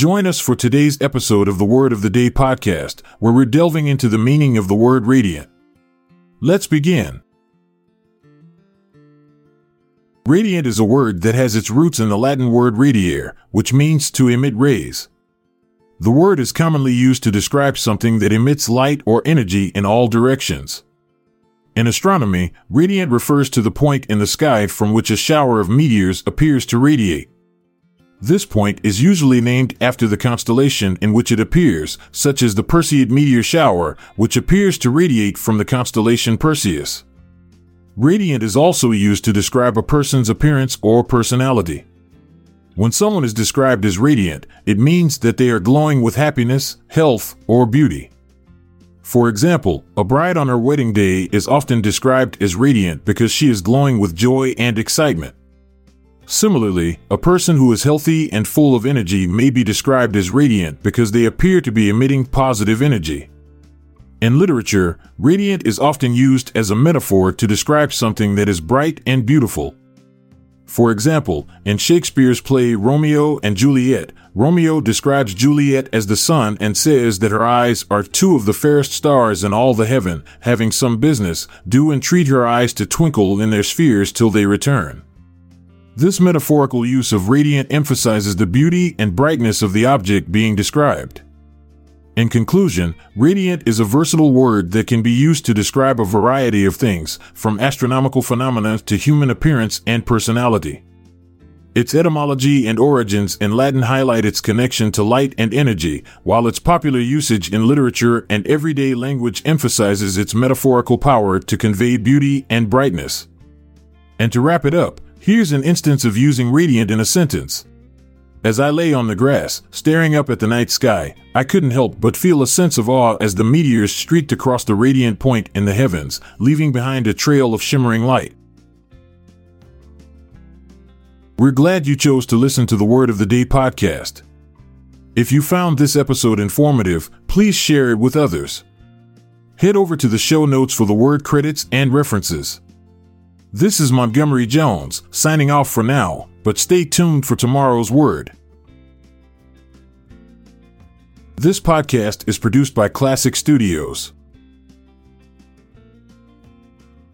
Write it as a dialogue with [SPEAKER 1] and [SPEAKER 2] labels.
[SPEAKER 1] Join us for today's episode of the Word of the Day podcast, where we're delving into the meaning of the word radiant. Let's begin. Radiant is a word that has its roots in the Latin word radiare, which means to emit rays. The word is commonly used to describe something that emits light or energy in all directions. In astronomy, radiant refers to the point in the sky from which a shower of meteors appears to radiate. This point is usually named after the constellation in which it appears, such as the Perseid meteor shower, which appears to radiate from the constellation Perseus. Radiant is also used to describe a person's appearance or personality. When someone is described as radiant, it means that they are glowing with happiness, health, or beauty. For example, a bride on her wedding day is often described as radiant because she is glowing with joy and excitement. Similarly, a person who is healthy and full of energy may be described as radiant because they appear to be emitting positive energy. In literature, radiant is often used as a metaphor to describe something that is bright and beautiful. For example, in Shakespeare's play Romeo and Juliet, Romeo describes Juliet as the sun and says that her eyes are two of the fairest stars in all the heaven, having some business, do entreat her eyes to twinkle in their spheres till they return. This metaphorical use of radiant emphasizes the beauty and brightness of the object being described. In conclusion, radiant is a versatile word that can be used to describe a variety of things, from astronomical phenomena to human appearance and personality. Its etymology and origins in Latin highlight its connection to light and energy, while its popular usage in literature and everyday language emphasizes its metaphorical power to convey beauty and brightness. And to wrap it up, Here's an instance of using radiant in a sentence. As I lay on the grass, staring up at the night sky, I couldn't help but feel a sense of awe as the meteors streaked across the radiant point in the heavens, leaving behind a trail of shimmering light. We're glad you chose to listen to the Word of the Day podcast. If you found this episode informative, please share it with others. Head over to the show notes for the word credits and references. This is Montgomery Jones, signing off for now, but stay tuned for tomorrow's word. This podcast is produced by Klassic Studios.